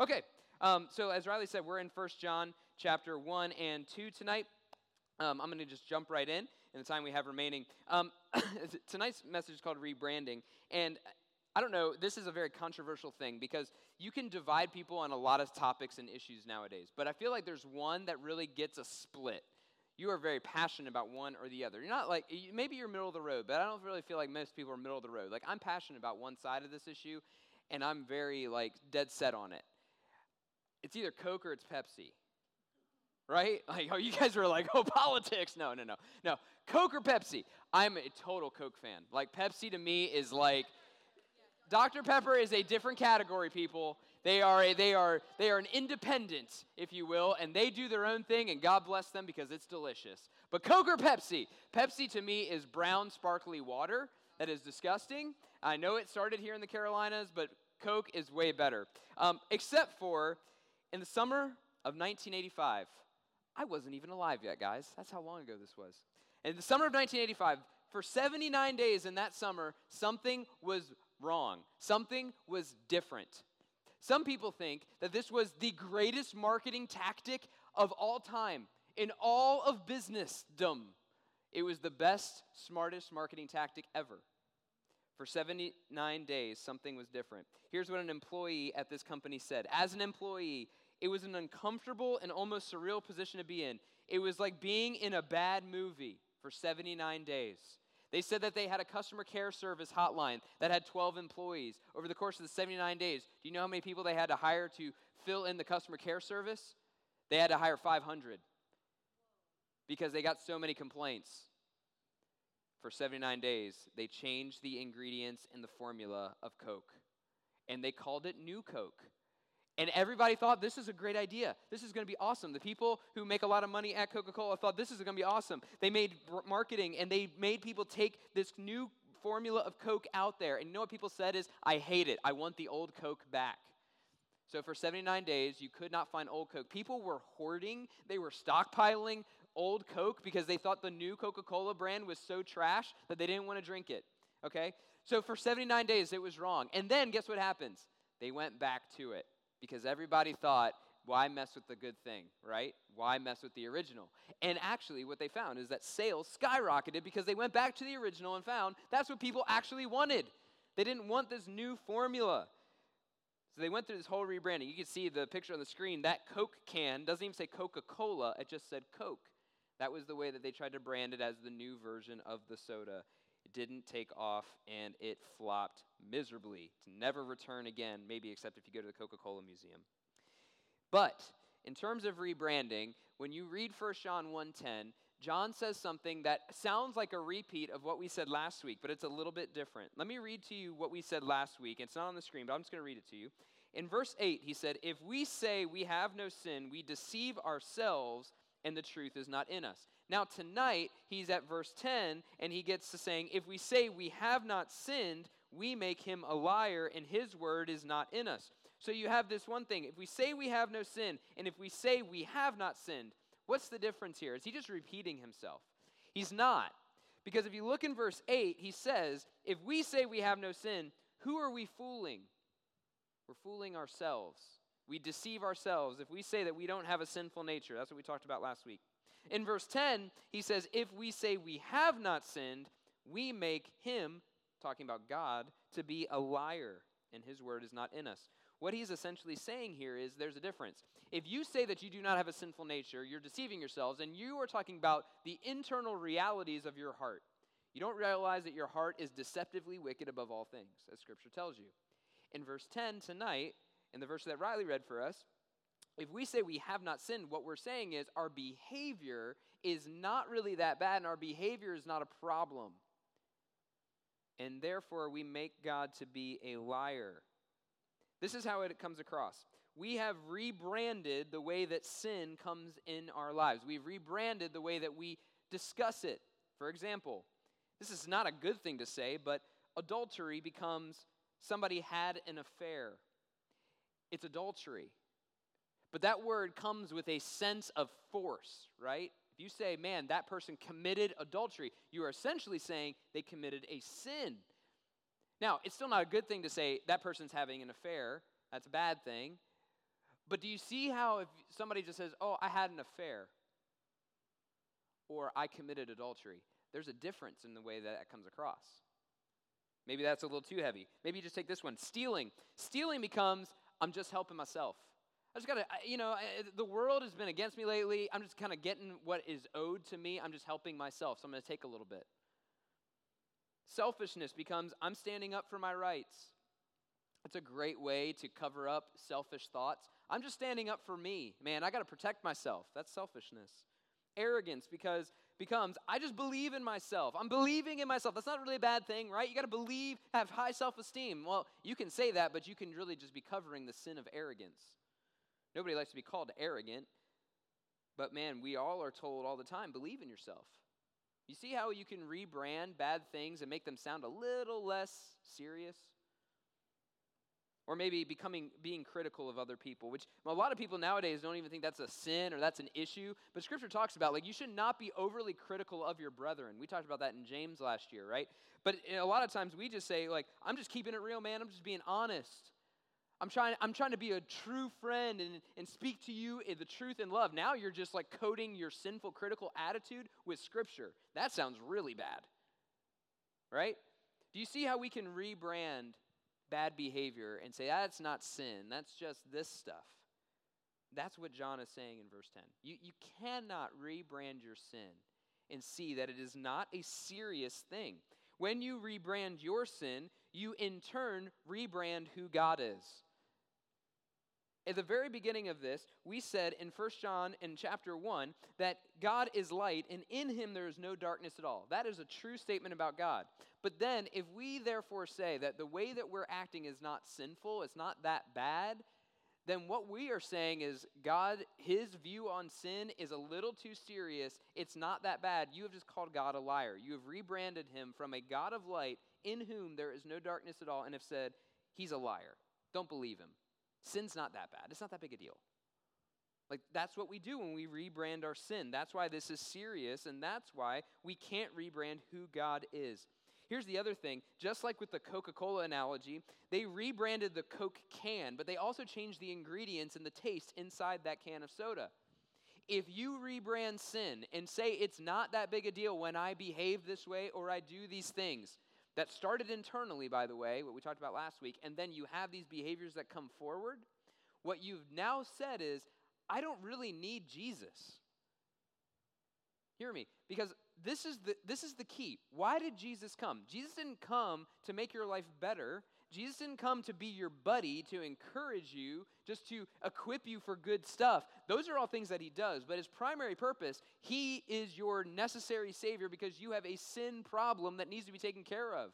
Okay, um, so as Riley said, we're in 1 John chapter 1 and 2 tonight. Um, I'm going to just jump right in in the time we have remaining. Um, tonight's message is called rebranding. And I don't know, this is a very controversial thing because you can divide people on a lot of topics and issues nowadays. But I feel like there's one that really gets a split. You are very passionate about one or the other. You're not like, maybe you're middle of the road, but I don't really feel like most people are middle of the road. Like, I'm passionate about one side of this issue, and I'm very, like, dead set on it it's either Coke or it's Pepsi. Right? Like, oh, you guys were like, oh, politics. No, no, no. No. Coke or Pepsi. I'm a total Coke fan. Like, Pepsi to me is like, Dr. Pepper is a different category, people. They are, a, they, are, they are an independent, if you will, and they do their own thing, and God bless them because it's delicious. But Coke or Pepsi? Pepsi to me is brown, sparkly water that is disgusting. I know it started here in the Carolinas, but Coke is way better. Um, except for in the summer of 1985, I wasn't even alive yet, guys. That's how long ago this was. In the summer of 1985, for 79 days in that summer, something was wrong. Something was different. Some people think that this was the greatest marketing tactic of all time in all of businessdom. It was the best, smartest marketing tactic ever. For 79 days, something was different. Here's what an employee at this company said As an employee, it was an uncomfortable and almost surreal position to be in. It was like being in a bad movie for 79 days. They said that they had a customer care service hotline that had 12 employees. Over the course of the 79 days, do you know how many people they had to hire to fill in the customer care service? They had to hire 500 because they got so many complaints. For 79 days, they changed the ingredients in the formula of Coke, and they called it New Coke. And everybody thought this is a great idea. This is going to be awesome. The people who make a lot of money at Coca Cola thought this is going to be awesome. They made marketing and they made people take this new formula of Coke out there. And you know what people said is, I hate it. I want the old Coke back. So for 79 days, you could not find old Coke. People were hoarding, they were stockpiling old Coke because they thought the new Coca Cola brand was so trash that they didn't want to drink it. Okay? So for 79 days, it was wrong. And then guess what happens? They went back to it because everybody thought, why mess with the good thing, right? Why mess with the original? And actually, what they found is that sales skyrocketed because they went back to the original and found that's what people actually wanted. They didn't want this new formula. So they went through this whole rebranding. You can see the picture on the screen. That Coke can doesn't even say Coca Cola, it just said Coke. That was the way that they tried to brand it as the new version of the soda. It didn't take off and it flopped miserably to never return again, maybe except if you go to the Coca Cola Museum. But in terms of rebranding, when you read 1 John 1:10, John says something that sounds like a repeat of what we said last week, but it's a little bit different. Let me read to you what we said last week. It's not on the screen, but I'm just going to read it to you. In verse 8, he said, If we say we have no sin, we deceive ourselves, and the truth is not in us. Now, tonight, he's at verse 10, and he gets to saying, If we say we have not sinned, we make him a liar, and his word is not in us. So you have this one thing. If we say we have no sin, and if we say we have not sinned, what's the difference here? Is he just repeating himself? He's not. Because if you look in verse 8, he says, If we say we have no sin, who are we fooling? We're fooling ourselves. We deceive ourselves if we say that we don't have a sinful nature. That's what we talked about last week. In verse 10, he says, If we say we have not sinned, we make him, talking about God, to be a liar, and his word is not in us. What he's essentially saying here is there's a difference. If you say that you do not have a sinful nature, you're deceiving yourselves, and you are talking about the internal realities of your heart. You don't realize that your heart is deceptively wicked above all things, as Scripture tells you. In verse 10 tonight, in the verse that Riley read for us, if we say we have not sinned, what we're saying is our behavior is not really that bad and our behavior is not a problem. And therefore, we make God to be a liar. This is how it comes across. We have rebranded the way that sin comes in our lives. We've rebranded the way that we discuss it. For example, this is not a good thing to say, but adultery becomes somebody had an affair. It's adultery. But that word comes with a sense of force, right? If you say, man, that person committed adultery, you are essentially saying they committed a sin. Now, it's still not a good thing to say that person's having an affair. That's a bad thing. But do you see how if somebody just says, oh, I had an affair or I committed adultery, there's a difference in the way that that comes across. Maybe that's a little too heavy. Maybe you just take this one stealing. Stealing becomes, I'm just helping myself. I just gotta, you know, the world has been against me lately. I'm just kind of getting what is owed to me. I'm just helping myself, so I'm gonna take a little bit. Selfishness becomes, I'm standing up for my rights. It's a great way to cover up selfish thoughts. I'm just standing up for me. Man, I got to protect myself. That's selfishness. Arrogance because becomes I just believe in myself. I'm believing in myself. That's not really a bad thing, right? You got to believe, have high self-esteem. Well, you can say that, but you can really just be covering the sin of arrogance. Nobody likes to be called arrogant. But man, we all are told all the time, believe in yourself. You see how you can rebrand bad things and make them sound a little less serious? Or maybe becoming being critical of other people which a lot of people nowadays don't even think that's a sin or that's an issue but scripture talks about like you should not be overly critical of your brethren. We talked about that in james last year right? But a lot of times we just say like i'm just keeping it real man. I'm just being honest. I'm trying i'm trying to be a true friend and, and speak to you in the truth and love. Now you're just like coding your sinful critical attitude with scripture. That sounds really bad right? Do you see how we can rebrand bad behavior and say, that's not sin, that's just this stuff. That's what John is saying in verse 10. You, you cannot rebrand your sin and see that it is not a serious thing. When you rebrand your sin, you in turn rebrand who God is. At the very beginning of this, we said in 1 John in chapter 1 that God is light and in him there is no darkness at all. That is a true statement about God. But then, if we therefore say that the way that we're acting is not sinful, it's not that bad, then what we are saying is God, his view on sin is a little too serious. It's not that bad. You have just called God a liar. You have rebranded him from a God of light in whom there is no darkness at all and have said, he's a liar. Don't believe him. Sin's not that bad. It's not that big a deal. Like, that's what we do when we rebrand our sin. That's why this is serious, and that's why we can't rebrand who God is. Here's the other thing just like with the Coca Cola analogy, they rebranded the Coke can, but they also changed the ingredients and the taste inside that can of soda. If you rebrand sin and say it's not that big a deal when I behave this way or I do these things, that started internally, by the way, what we talked about last week, and then you have these behaviors that come forward, what you've now said is, I don't really need Jesus. Hear me, because this is the this is the key. Why did Jesus come? Jesus didn't come to make your life better. Jesus didn't come to be your buddy, to encourage you, just to equip you for good stuff. Those are all things that he does, but his primary purpose, he is your necessary savior because you have a sin problem that needs to be taken care of.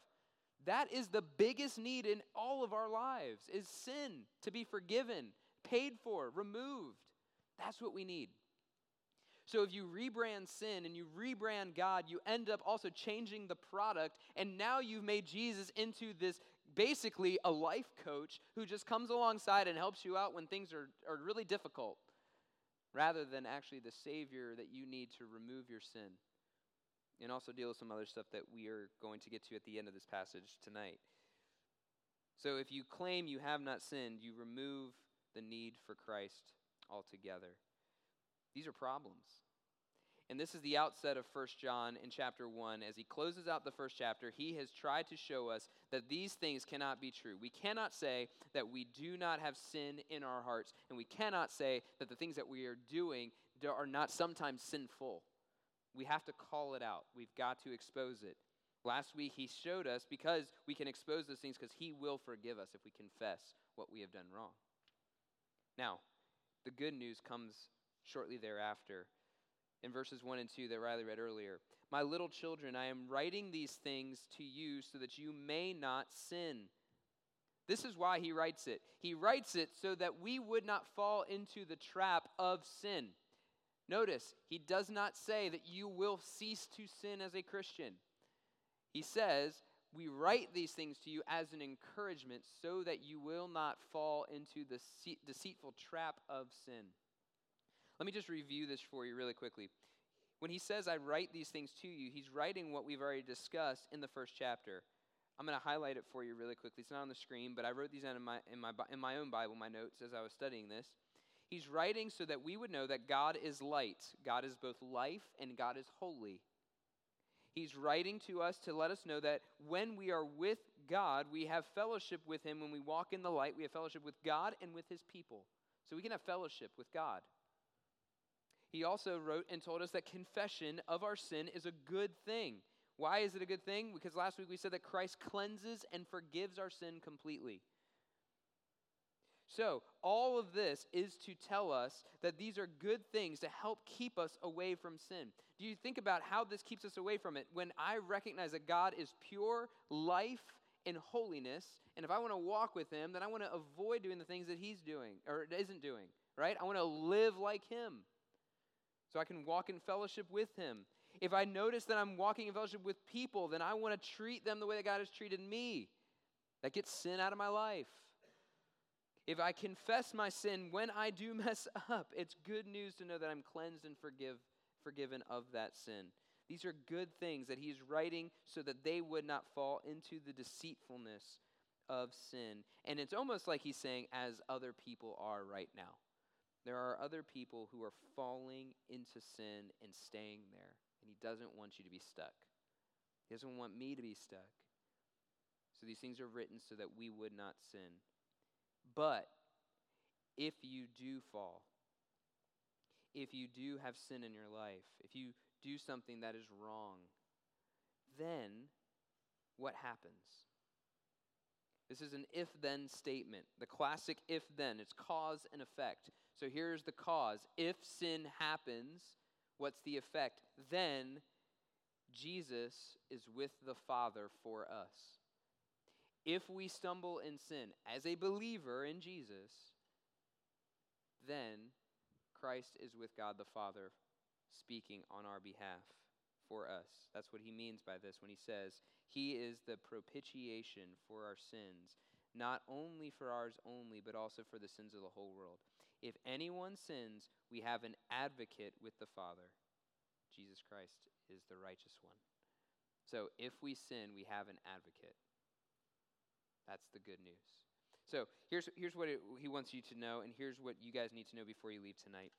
That is the biggest need in all of our lives is sin to be forgiven, paid for, removed. That's what we need. So if you rebrand sin and you rebrand God, you end up also changing the product. And now you've made Jesus into this basically a life coach who just comes alongside and helps you out when things are, are really difficult, rather than actually the Savior that you need to remove your sin. And also deal with some other stuff that we are going to get to at the end of this passage tonight. So if you claim you have not sinned, you remove the need for Christ altogether. These are problems. And this is the outset of 1 John in chapter 1. As he closes out the first chapter, he has tried to show us that these things cannot be true. We cannot say that we do not have sin in our hearts, and we cannot say that the things that we are doing are not sometimes sinful. We have to call it out, we've got to expose it. Last week, he showed us because we can expose those things because he will forgive us if we confess what we have done wrong. Now, the good news comes shortly thereafter. In verses 1 and 2 that Riley read earlier, My little children, I am writing these things to you so that you may not sin. This is why he writes it. He writes it so that we would not fall into the trap of sin. Notice, he does not say that you will cease to sin as a Christian. He says, We write these things to you as an encouragement so that you will not fall into the deceitful trap of sin. Let me just review this for you really quickly. When he says, I write these things to you, he's writing what we've already discussed in the first chapter. I'm going to highlight it for you really quickly. It's not on the screen, but I wrote these down in my, in my, in my own Bible, my notes, as I was studying this. He's writing so that we would know that God is light. God is both life and God is holy. He's writing to us to let us know that when we are with God, we have fellowship with Him. When we walk in the light, we have fellowship with God and with His people. So we can have fellowship with God. He also wrote and told us that confession of our sin is a good thing. Why is it a good thing? Because last week we said that Christ cleanses and forgives our sin completely. So, all of this is to tell us that these are good things to help keep us away from sin. Do you think about how this keeps us away from it? When I recognize that God is pure life and holiness, and if I want to walk with Him, then I want to avoid doing the things that He's doing or isn't doing, right? I want to live like Him I can walk in fellowship with Him. If I notice that I'm walking in fellowship with people, then I want to treat them the way that God has treated me. That gets sin out of my life. If I confess my sin when I do mess up, it's good news to know that I'm cleansed and forgive, forgiven of that sin. These are good things that he's writing so that they would not fall into the deceitfulness of sin. And it's almost like he's saying, as other people are right now. There are other people who are falling into sin and staying there, and he doesn't want you to be stuck. He doesn't want me to be stuck. So these things are written so that we would not sin. But if you do fall, if you do have sin in your life, if you do something that is wrong, then what happens? This is an if then statement, the classic if then. It's cause and effect. So here's the cause. If sin happens, what's the effect? Then Jesus is with the Father for us if we stumble in sin as a believer in Jesus, then Christ is with God the Father speaking on our behalf for us. That's what he means by this when he says, He is the propitiation for our sins, not only for ours only, but also for the sins of the whole world. If anyone sins, we have an advocate with the Father. Jesus Christ is the righteous one. So if we sin, we have an advocate. That's the good news. So here's, here's what it, he wants you to know, and here's what you guys need to know before you leave tonight.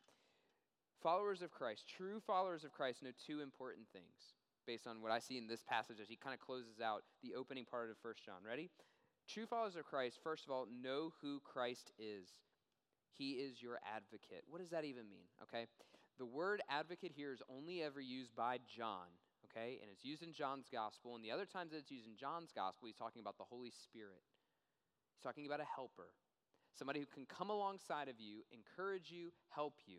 Followers of Christ, true followers of Christ, know two important things based on what I see in this passage as he kind of closes out the opening part of 1 John. Ready? True followers of Christ, first of all, know who Christ is. He is your advocate. What does that even mean? Okay? The word advocate here is only ever used by John okay? And it's used in John's gospel. And the other times that it's used in John's gospel, he's talking about the Holy Spirit. He's talking about a helper, somebody who can come alongside of you, encourage you, help you.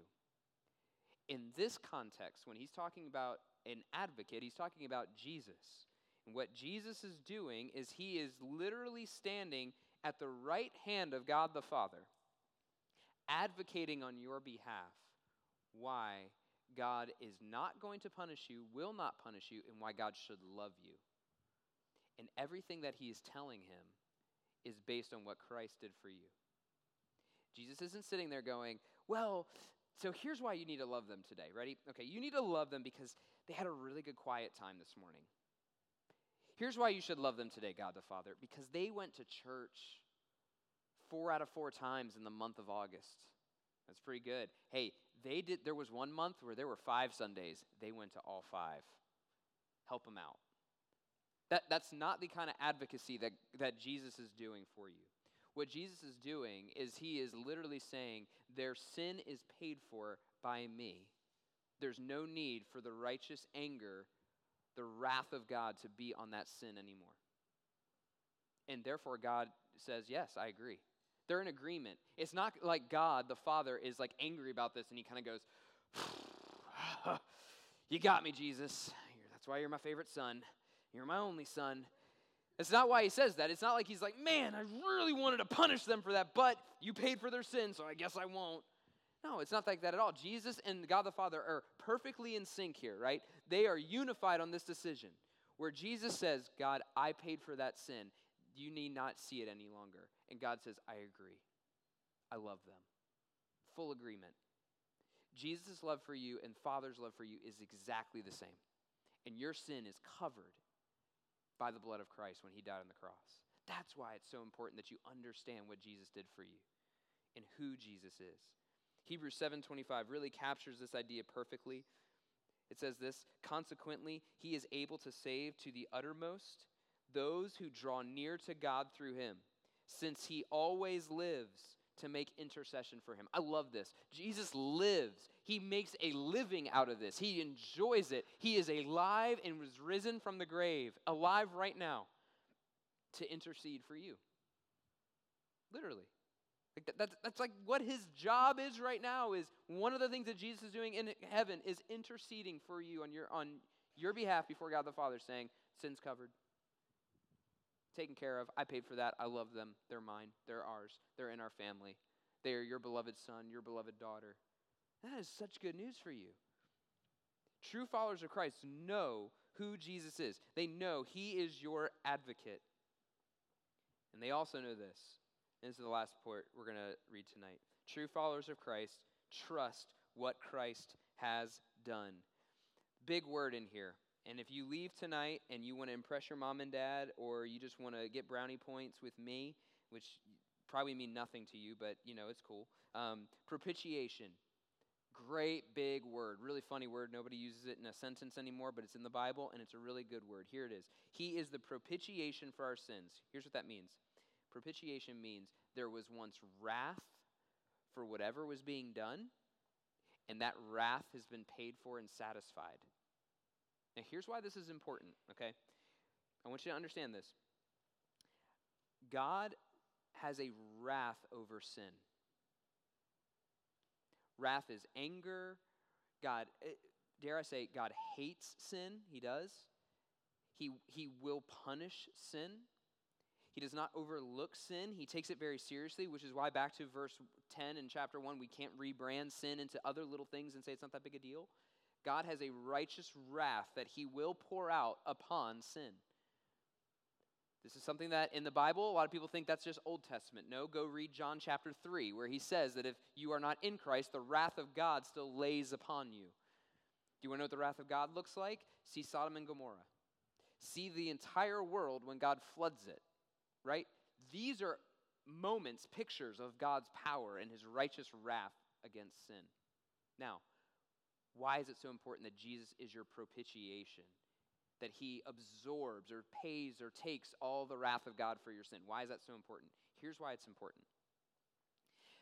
In this context, when he's talking about an advocate, he's talking about Jesus. And what Jesus is doing is he is literally standing at the right hand of God the Father, advocating on your behalf. Why? God is not going to punish you, will not punish you, and why God should love you. And everything that he is telling him is based on what Christ did for you. Jesus isn't sitting there going, Well, so here's why you need to love them today. Ready? Okay, you need to love them because they had a really good quiet time this morning. Here's why you should love them today, God the Father, because they went to church four out of four times in the month of August. That's pretty good. Hey, they did there was one month where there were 5 Sundays. They went to all 5. Help them out. That that's not the kind of advocacy that that Jesus is doing for you. What Jesus is doing is he is literally saying their sin is paid for by me. There's no need for the righteous anger, the wrath of God to be on that sin anymore. And therefore God says, "Yes, I agree." They're in agreement. It's not like God, the Father, is like angry about this and he kind of goes, You got me, Jesus. That's why you're my favorite son. You're my only son. It's not why he says that. It's not like he's like, Man, I really wanted to punish them for that, but you paid for their sin, so I guess I won't. No, it's not like that at all. Jesus and God the Father are perfectly in sync here, right? They are unified on this decision where Jesus says, God, I paid for that sin. You need not see it any longer. And God says, I agree. I love them. Full agreement. Jesus' love for you and Father's love for you is exactly the same. And your sin is covered by the blood of Christ when he died on the cross. That's why it's so important that you understand what Jesus did for you and who Jesus is. Hebrews 7:25 really captures this idea perfectly. It says this, consequently, he is able to save to the uttermost those who draw near to God through him, since he always lives to make intercession for him. I love this. Jesus lives. He makes a living out of this. He enjoys it. He is alive and was risen from the grave, alive right now to intercede for you. Literally. Like that, that's, that's like what his job is right now is one of the things that Jesus is doing in heaven is interceding for you on your on your behalf before God the Father saying sins covered taken care of. I paid for that. I love them. They're mine. They're ours. They're in our family. They are your beloved son your beloved daughter. That is such good news for you. True followers of Christ know who Jesus is. They know he is your advocate. And they also know this. This is the last part we're going to read tonight. True followers of Christ trust what Christ has done. Big word in here. And if you leave tonight and you want to impress your mom and dad, or you just want to get brownie points with me, which probably mean nothing to you, but you know, it's cool. Um, propitiation. Great big word. Really funny word. Nobody uses it in a sentence anymore, but it's in the Bible and it's a really good word. Here it is. He is the propitiation for our sins. Here's what that means Propitiation means there was once wrath for whatever was being done, and that wrath has been paid for and satisfied. Here's why this is important, okay? I want you to understand this. God has a wrath over sin. Wrath is anger. God, eh, dare I say, God hates sin. He does. He, he will punish sin. He does not overlook sin. He takes it very seriously, which is why, back to verse 10 in chapter 1, we can't rebrand sin into other little things and say it's not that big a deal. God has a righteous wrath that he will pour out upon sin. This is something that in the Bible, a lot of people think that's just Old Testament. No, go read John chapter 3, where he says that if you are not in Christ, the wrath of God still lays upon you. Do you want to know what the wrath of God looks like? See Sodom and Gomorrah. See the entire world when God floods it right? These are moments, pictures of God's power and his righteous wrath against sin. Now, why is it so important that Jesus is your propitiation? That he absorbs or pays or takes all the wrath of God for your sin. Why is that so important? Here's why it's important.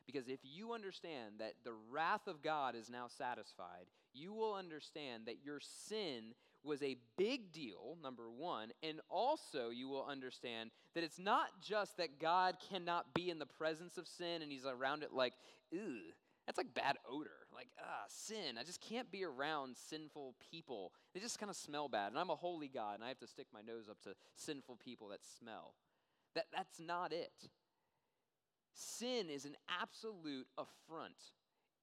Because if you understand that the wrath of God is now satisfied, you will understand that your sin was a big deal, number one, and also you will understand that it's not just that God cannot be in the presence of sin and he's around it like, ew, that's like bad odor. Like, ah, sin. I just can't be around sinful people. They just kind of smell bad. And I'm a holy God and I have to stick my nose up to sinful people that smell. That, that's not it. Sin is an absolute affront.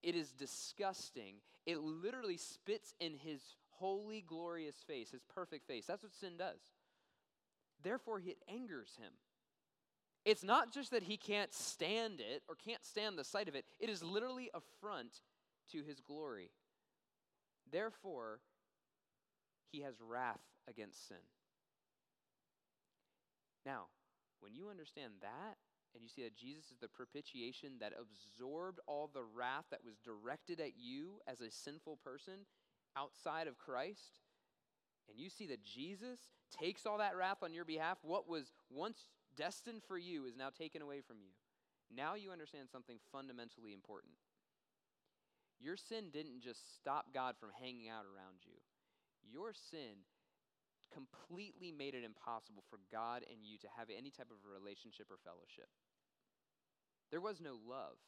It is disgusting. It literally spits in his holy, glorious face, his perfect face. That's what sin does. Therefore, it angers him. It's not just that he can't stand it or can't stand the sight of it, it is literally affront to his glory. Therefore, he has wrath against sin. Now, when you understand that, and you see that Jesus is the propitiation that absorbed all the wrath that was directed at you as a sinful person, outside of Christ, and you see that Jesus takes all that wrath on your behalf, what was once destined for you is now taken away from you. Now you understand something fundamentally important. Your sin didn't just stop God from hanging out around you, your sin completely made it impossible for God and you to have any type of a relationship or fellowship. There was no love.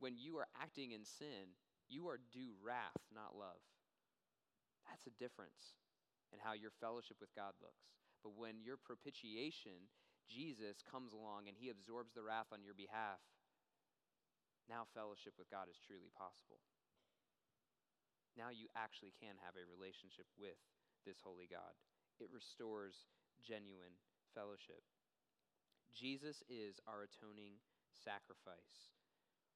When you are acting in sin, you are due wrath, not love. That's a difference in how your fellowship with God looks. But when your propitiation, Jesus comes along and he absorbs the wrath on your behalf, now fellowship with God is truly possible. Now you actually can have a relationship with this holy God. It restores genuine fellowship. Jesus is our atoning sacrifice.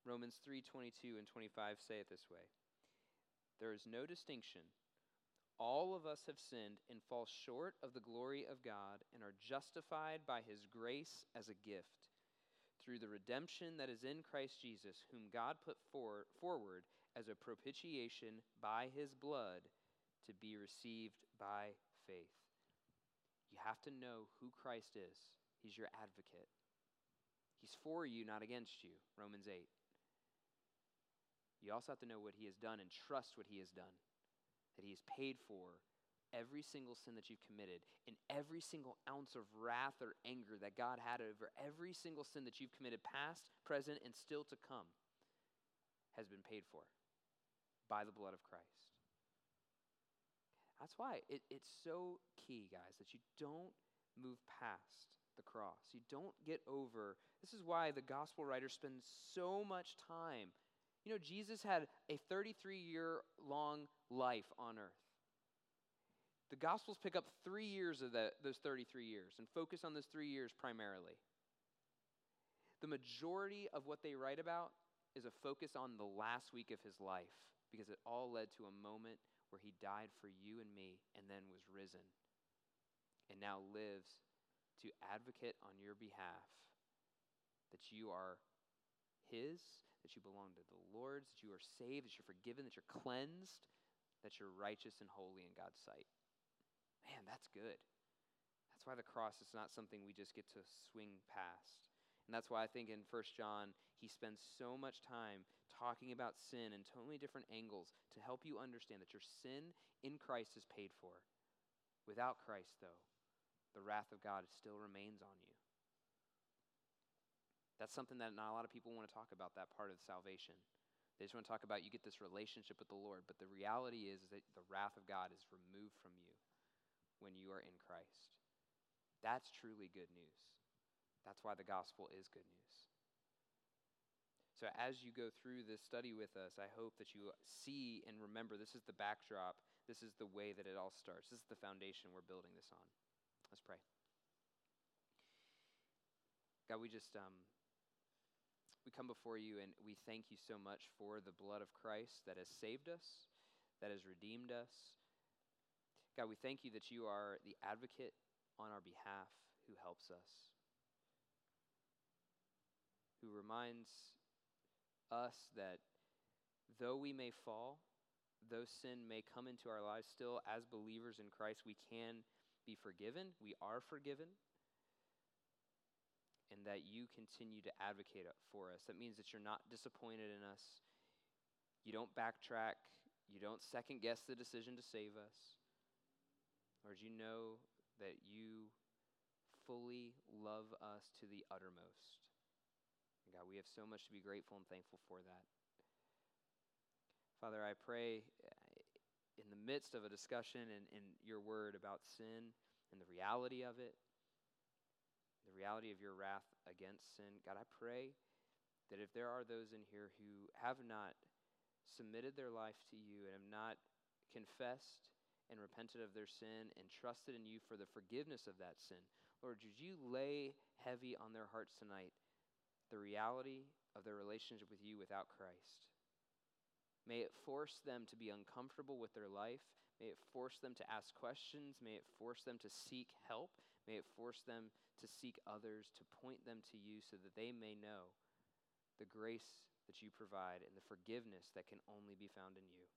Romans 3:22 and 25 say it this way. There is no distinction. All of us have sinned and fall short of the glory of God and are justified by his grace as a gift through the redemption that is in Christ Jesus, whom God put for, forward as a propitiation by his blood to be received by faith. You have to know who Christ is. He's your advocate. He's for you, not against you. Romans 8. You also have to know what he has done and trust what he has done. That he has paid for every single sin that you've committed and every single ounce of wrath or anger that God had over every single sin that you've committed, past, present, and still to come, has been paid for by the blood of Christ. That's why it, it's so key, guys, that you don't move past the cross. You don't get over. This is why the gospel writer spends so much time. You know, Jesus had a 33 year long life on earth. The Gospels pick up three years of that, those 33 years and focus on those three years primarily. The majority of what they write about is a focus on the last week of his life because it all led to a moment where he died for you and me and then was risen and now lives to advocate on your behalf that you are his, that you belong to the Lord's, that you are saved, that you're forgiven, that you're cleansed, that you're righteous and holy in God's sight. Man, that's good. That's why the cross is not something we just get to swing past. And that's why I think in 1 John, he spends so much time talking about sin in totally different angles to help you understand that your sin in Christ is paid for. Without Christ, though, the wrath of God still remains on you. That's something that not a lot of people want to talk about, that part of salvation. They just want to talk about you get this relationship with the Lord, but the reality is, is that the wrath of God is removed from you when you are in Christ. That's truly good news. That's why the gospel is good news. So, as you go through this study with us, I hope that you see and remember this is the backdrop. This is the way that it all starts. This is the foundation we're building this on. Let's pray. God, we just um, we come before you and we thank you so much for the blood of Christ that has saved us, that has redeemed us, God, we thank you that you are the advocate on our behalf who helps us, who reminds us that though we may fall, though sin may come into our lives, still as believers in Christ, we can be forgiven. We are forgiven. And that you continue to advocate for us. That means that you're not disappointed in us. You don't backtrack. You don't second guess the decision to save us. Lord, you know that you fully love us to the uttermost. And God, we have so much to be grateful and thankful for that. Father, I pray uh, in the midst of a discussion in, in your word about sin and the reality of it, the reality of your wrath against sin, God, I pray that if there are those in here who have not submitted their life to you and have not confessed and repented of their sin and trusted in you for the forgiveness of that sin. Lord, would you lay heavy on their hearts tonight the reality of their relationship with you without Christ? May it force them to be uncomfortable with their life. May it force them to ask questions. May it force them to seek help. May it force them to seek others, to point them to you so that they may know the grace that you provide and the forgiveness that can only be found in you.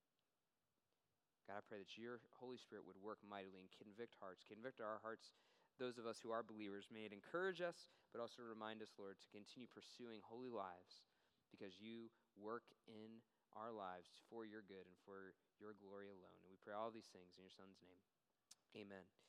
God, I pray that your Holy Spirit would work mightily and convict hearts, convict our hearts, those of us who are believers. May it encourage us, but also remind us, Lord, to continue pursuing holy lives because you work in our lives for your good and for your glory alone. And we pray all these things in your Son's name. Amen.